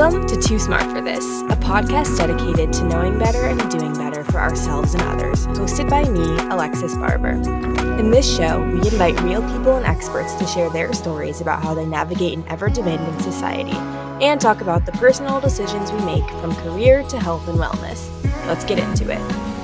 Welcome to Too Smart for This, a podcast dedicated to knowing better and doing better for ourselves and others, hosted by me, Alexis Barber. In this show, we invite real people and experts to share their stories about how they navigate an ever demanding society and talk about the personal decisions we make from career to health and wellness. Let's get into it.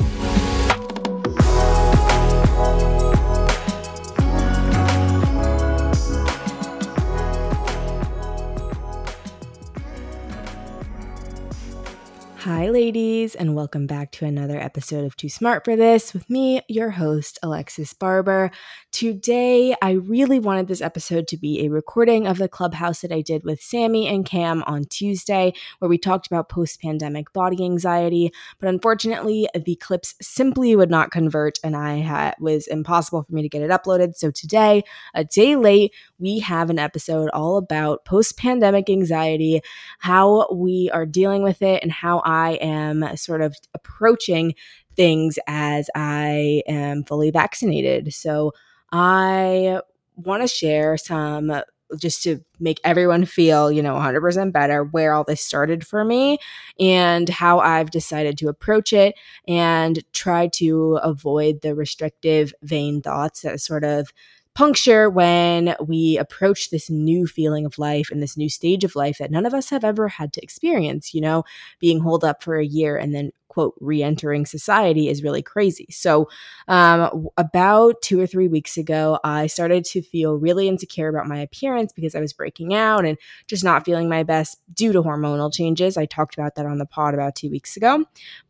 And welcome back to another episode of Too Smart for This with me, your host, Alexis Barber. Today, I really wanted this episode to be a recording of the clubhouse that I did with Sami and Cam on Tuesday, where we talked about post pandemic body anxiety. But unfortunately, the clips simply would not convert, and I had, was impossible for me to get it uploaded. So today, a day late, we have an episode all about post pandemic anxiety, how we are dealing with it, and how I am sort of approaching things as I am fully vaccinated. So I want to share some just to make everyone feel, you know, 100% better where all this started for me and how I've decided to approach it and try to avoid the restrictive, vain thoughts that sort of puncture when we approach this new feeling of life and this new stage of life that none of us have ever had to experience, you know, being holed up for a year and then quote re-entering society is really crazy. So um, about two or three weeks ago i started to feel really insecure about my appearance because i was breaking out and just not feeling my best due to hormonal changes. I talked about that on the pod about two weeks ago.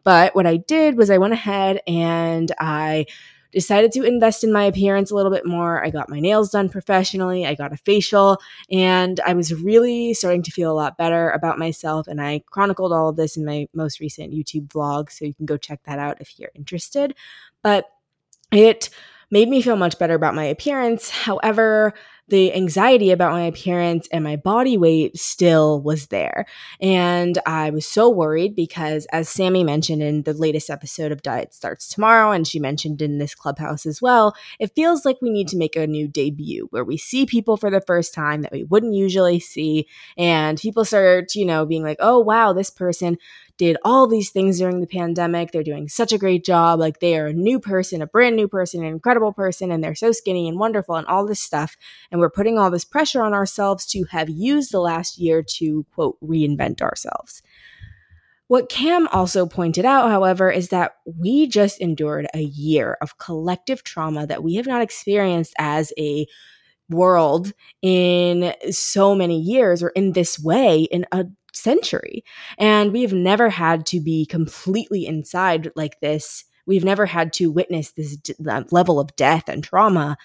But what i did was i went ahead and i decided to invest in my appearance a little bit more. I got my nails done professionally, I got a facial, and I was really starting to feel a lot better about myself. And I chronicled all of this in my most recent YouTube vlog, so you can go check that out if you're interested. But it made me feel much better about my appearance. However, the anxiety about my appearance and my body weight still was there. And I was so worried because, as Sami mentioned in the latest episode of Diet Starts Tomorrow, and she mentioned in this clubhouse as well, it feels like we need to make a new debut where we see people for the first time that we wouldn't usually see. And people start, you know, being like, oh, wow, this person did all these things during the pandemic. They're doing such a great job. Like they are a new person, a brand new person, an incredible person, and they're so skinny and wonderful and all this stuff. We're putting all this pressure on ourselves to have used the last year to, quote, reinvent ourselves. What Cam also pointed out, however, is that we just endured a year of collective trauma that we have not experienced as a world in so many years or in this way in a century. And we've never had to be completely inside like this. We've never had to witness this d- level of death and trauma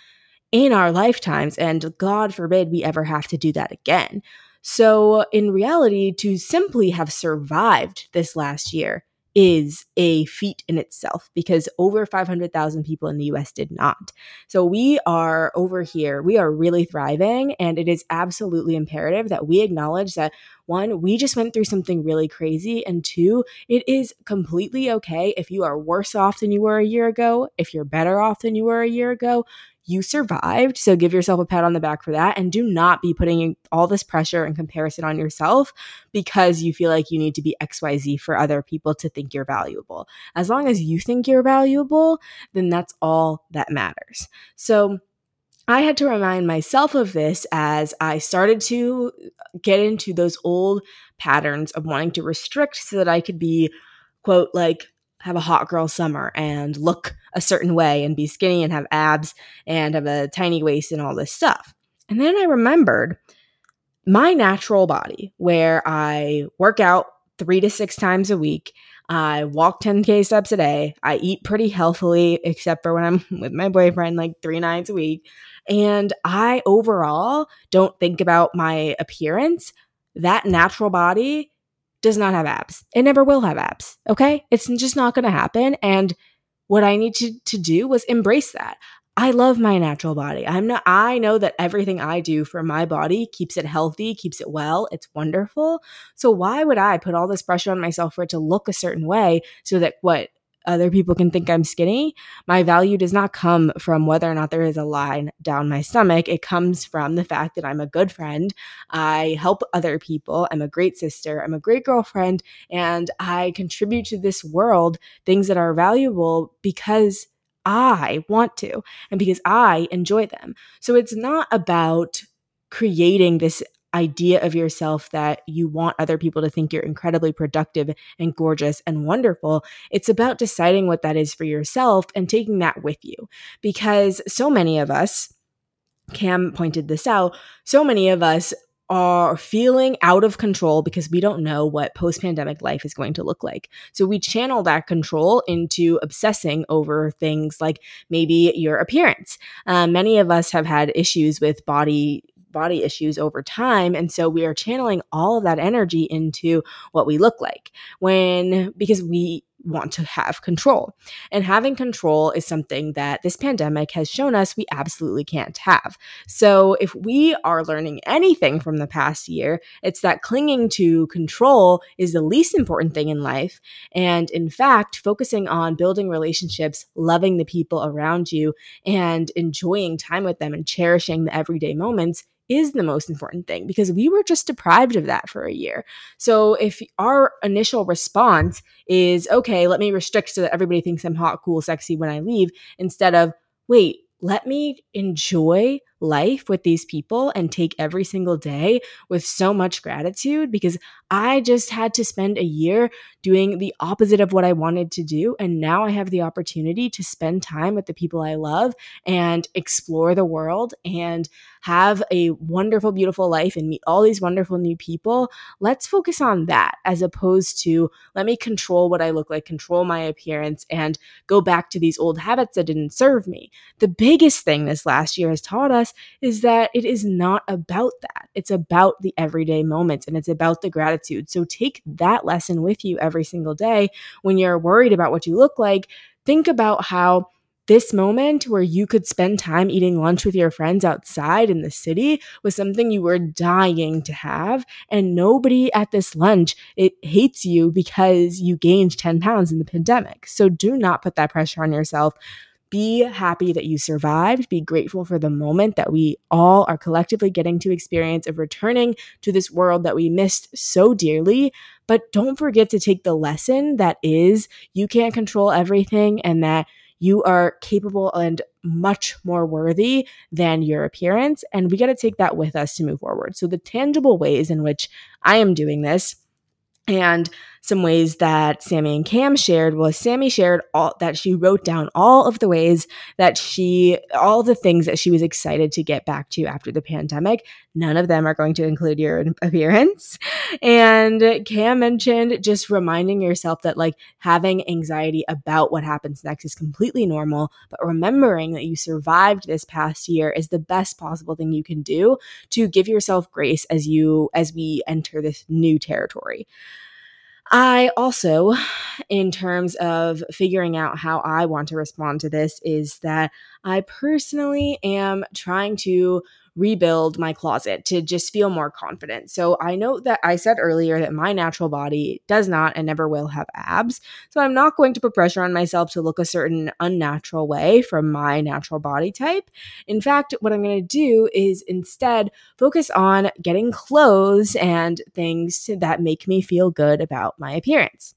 in our lifetimes. And God forbid we ever have to do that again. So, in reality, to simply have survived this last year is a feat in itself because over 500,000 people in the US did not. So we are over here, we are really thriving, and it is absolutely imperative that we acknowledge that one, we just went through something really crazy, and two, it is completely okay if you are worse off than you were a year ago, if you're better off than you were a year ago you survived. So give yourself a pat on the back for that. And do not be putting all this pressure and comparison on yourself because you feel like you need to be XYZ for other people to think you're valuable. As long as you think you're valuable, then that's all that matters. So, I had to remind myself of this as I started to get into those old patterns of wanting to restrict so that I could be, quote, like have a hot girl summer and look a certain way and be skinny and have abs and have a tiny waist and all this stuff. And then I remembered my natural body where I work out three to six times a week. I walk 10K steps a day. I eat pretty healthily, except for when I'm with my boyfriend, like three nights a week. And I overall don't think about my appearance. That natural body does not have abs. It never will have abs. Okay. It's just not going to happen. And what I need to, to do was embrace that. I love my natural body. I'm not, I know that everything I do for my body keeps it healthy, keeps it well. It's wonderful. So why would I put all this pressure on myself for it to look a certain way so that what other people can think I'm skinny. My value does not come from whether or not there is a line down my stomach. It comes from the fact that I'm a good friend. I help other people. I'm a great sister. I'm a great girlfriend. And I contribute to this world things that are valuable because I want to and because I enjoy them. So it's not about creating this idea of yourself that you want other people to think you're incredibly productive and gorgeous and wonderful. It's about deciding what that is for yourself and taking that with you. Because so many of us, Cam pointed this out, so many of us are feeling out of control because we don't know what post pandemic life is going to look like. So we channel that control into obsessing over things like maybe your appearance. Uh, many of us have had issues with body body issues over time and so we are channeling all of that energy into what we look like. When because we want to have control. And having control is something that this pandemic has shown us we absolutely can't have. So, if we are learning anything from the past year, it's that clinging to control is the least important thing in life. And in fact, focusing on building relationships, loving the people around you, and enjoying time with them and cherishing the everyday moments is the most important thing because we were just deprived of that for a year. So if our initial response is, okay, let me restrict so that everybody thinks I'm hot, cool, sexy when I leave, instead of, wait, let me enjoy life with these people and take every single day with so much gratitude because I just had to spend a year doing the opposite of what I wanted to do. And now I have the opportunity to spend time with the people I love and explore the world and have a wonderful, beautiful life and meet all these wonderful new people. Let's focus on that as opposed to let me control what I look like, control my appearance, and go back to these old habits that didn't serve me. The biggest thing this last year has taught us is that it is not about that. It's about the everyday moments and it's about the gratitude. So take that lesson with you every single day when you're worried about what you look like. Think about how this moment where you could spend time eating lunch with your friends outside in the city was something you were dying to have and nobody at this lunch it hates you because you gained 10 pounds in the pandemic so do not put that pressure on yourself be happy that you survived. Be grateful for the moment that we all are collectively getting to experience of returning to this world that we missed so dearly. But don't forget to take the lesson that is you can't control everything and that you are capable and much more worthy than your appearance. And we got to take that with us to move forward. So, the tangible ways in which I am doing this and some ways that Sami and Cam shared was Sami shared all that she wrote down all of the ways that she, all the things that she was excited to get back to after the pandemic. None of them are going to include your appearance. And Cam mentioned just reminding yourself that like having anxiety about what happens next is completely normal, but remembering that you survived this past year is the best possible thing you can do to give yourself grace as you, as we enter this new territory. I also, in terms of figuring out how I want to respond to this, is that I personally am trying to rebuild my closet to just feel more confident. So I know that I said earlier that my natural body does not and never will have abs. So I'm not going to put pressure on myself to look a certain unnatural way from my natural body type. In fact, what I'm going to do is instead focus on getting clothes and things that make me feel good about my appearance.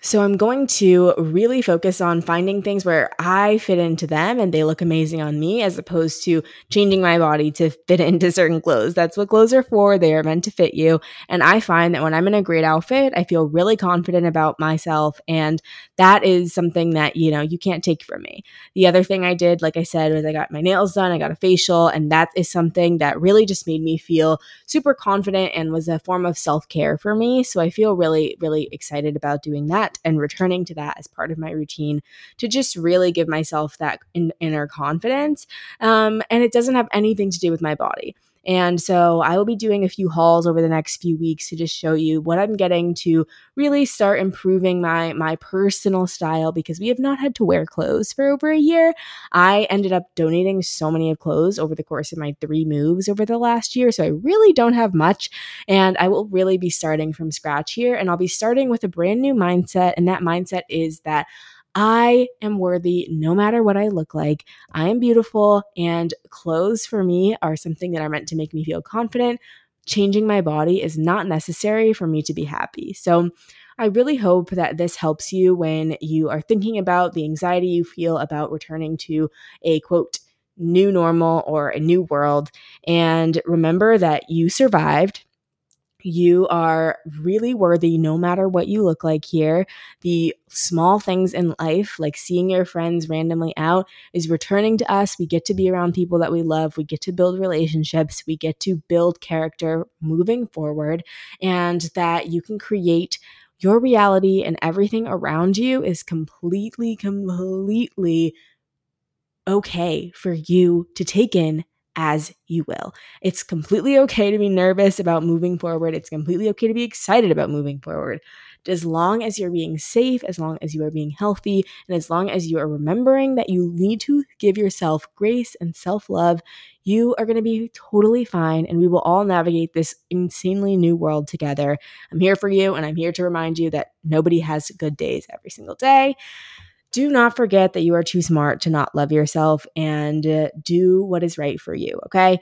So I'm going to really focus on finding things where I fit into them and they look amazing on me as opposed to changing my body to fit into certain clothes. That's what clothes are for. They are meant to fit you. And I find that when I'm in a great outfit, I feel really confident about myself. And that is something that, you know, you can't take from me. The other thing I did, like I said, was I got my nails done, I got a facial, and that is something that really just made me feel super confident and was a form of self care for me. So I feel really, really excited about doing that that and returning to that as part of my routine to just really give myself that in, inner confidence. Um, and it doesn't have anything to do with my body. And so I will be doing a few hauls over the next few weeks to just show you what I'm getting to really start improving my my personal style because we have not had to wear clothes for over a year. I ended up donating so many of clothes over the course of my 3 moves over the last year, so I really don't have much and I will really be starting from scratch here and I'll be starting with a brand new mindset and that mindset is that I am worthy no matter what I look like. I am beautiful, and clothes for me are something that are meant to make me feel confident. Changing my body is not necessary for me to be happy. So, I really hope that this helps you when you are thinking about the anxiety you feel about returning to a quote, new normal or a new world. And remember that you survived. You are really worthy no matter what you look like here. The small things in life, like seeing your friends randomly out, is returning to us. We get to be around people that we love. We get to build relationships. We get to build character moving forward, and that you can create your reality and everything around you is completely, completely okay for you to take in as you will. It's completely okay to be nervous about moving forward. It's completely okay to be excited about moving forward. As long as you're being safe, as long as you are being healthy, and as long as you are remembering that you need to give yourself grace and self love, you are going to be totally fine. And we will all navigate this insanely new world together. I'm here for you, and I'm here to remind you that nobody has good days every single day do not forget that you are too smart to not love yourself and uh, do what is right for you, okay?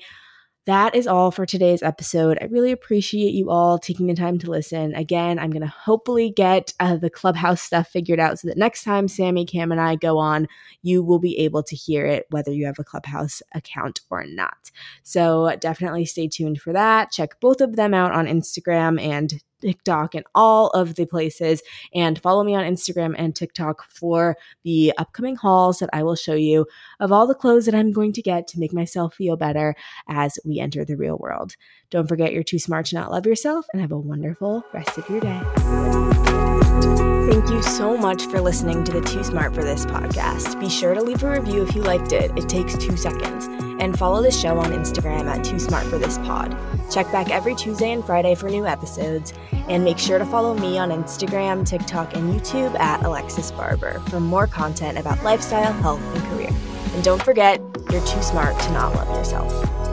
That is all for today's episode. I really appreciate you all taking the time to listen. Again, I'm going to hopefully get uh, the clubhouse stuff figured out so that next time Sami, Cam, and I go on, you will be able to hear it whether you have a clubhouse account or not. So definitely stay tuned for that. Check both of them out on Instagram and TikTok and all of the places. And follow me on Instagram and TikTok for the upcoming hauls that I will show you of all the clothes that I'm going to get to make myself feel better as we enter the real world. Don't forget, you're too smart to not love yourself, and have a wonderful rest of your day. Thank you so much for listening to the Too Smart for This podcast. Be sure to leave a review if you liked it. It takes two seconds and follow the show on Instagram at Too Smart for This Pod. Check back every Tuesday and Friday for new episodes, and make sure to follow me on Instagram, TikTok, and YouTube at Alexis Barber for more content about lifestyle, health, and career. And don't forget, you're too smart to not love yourself.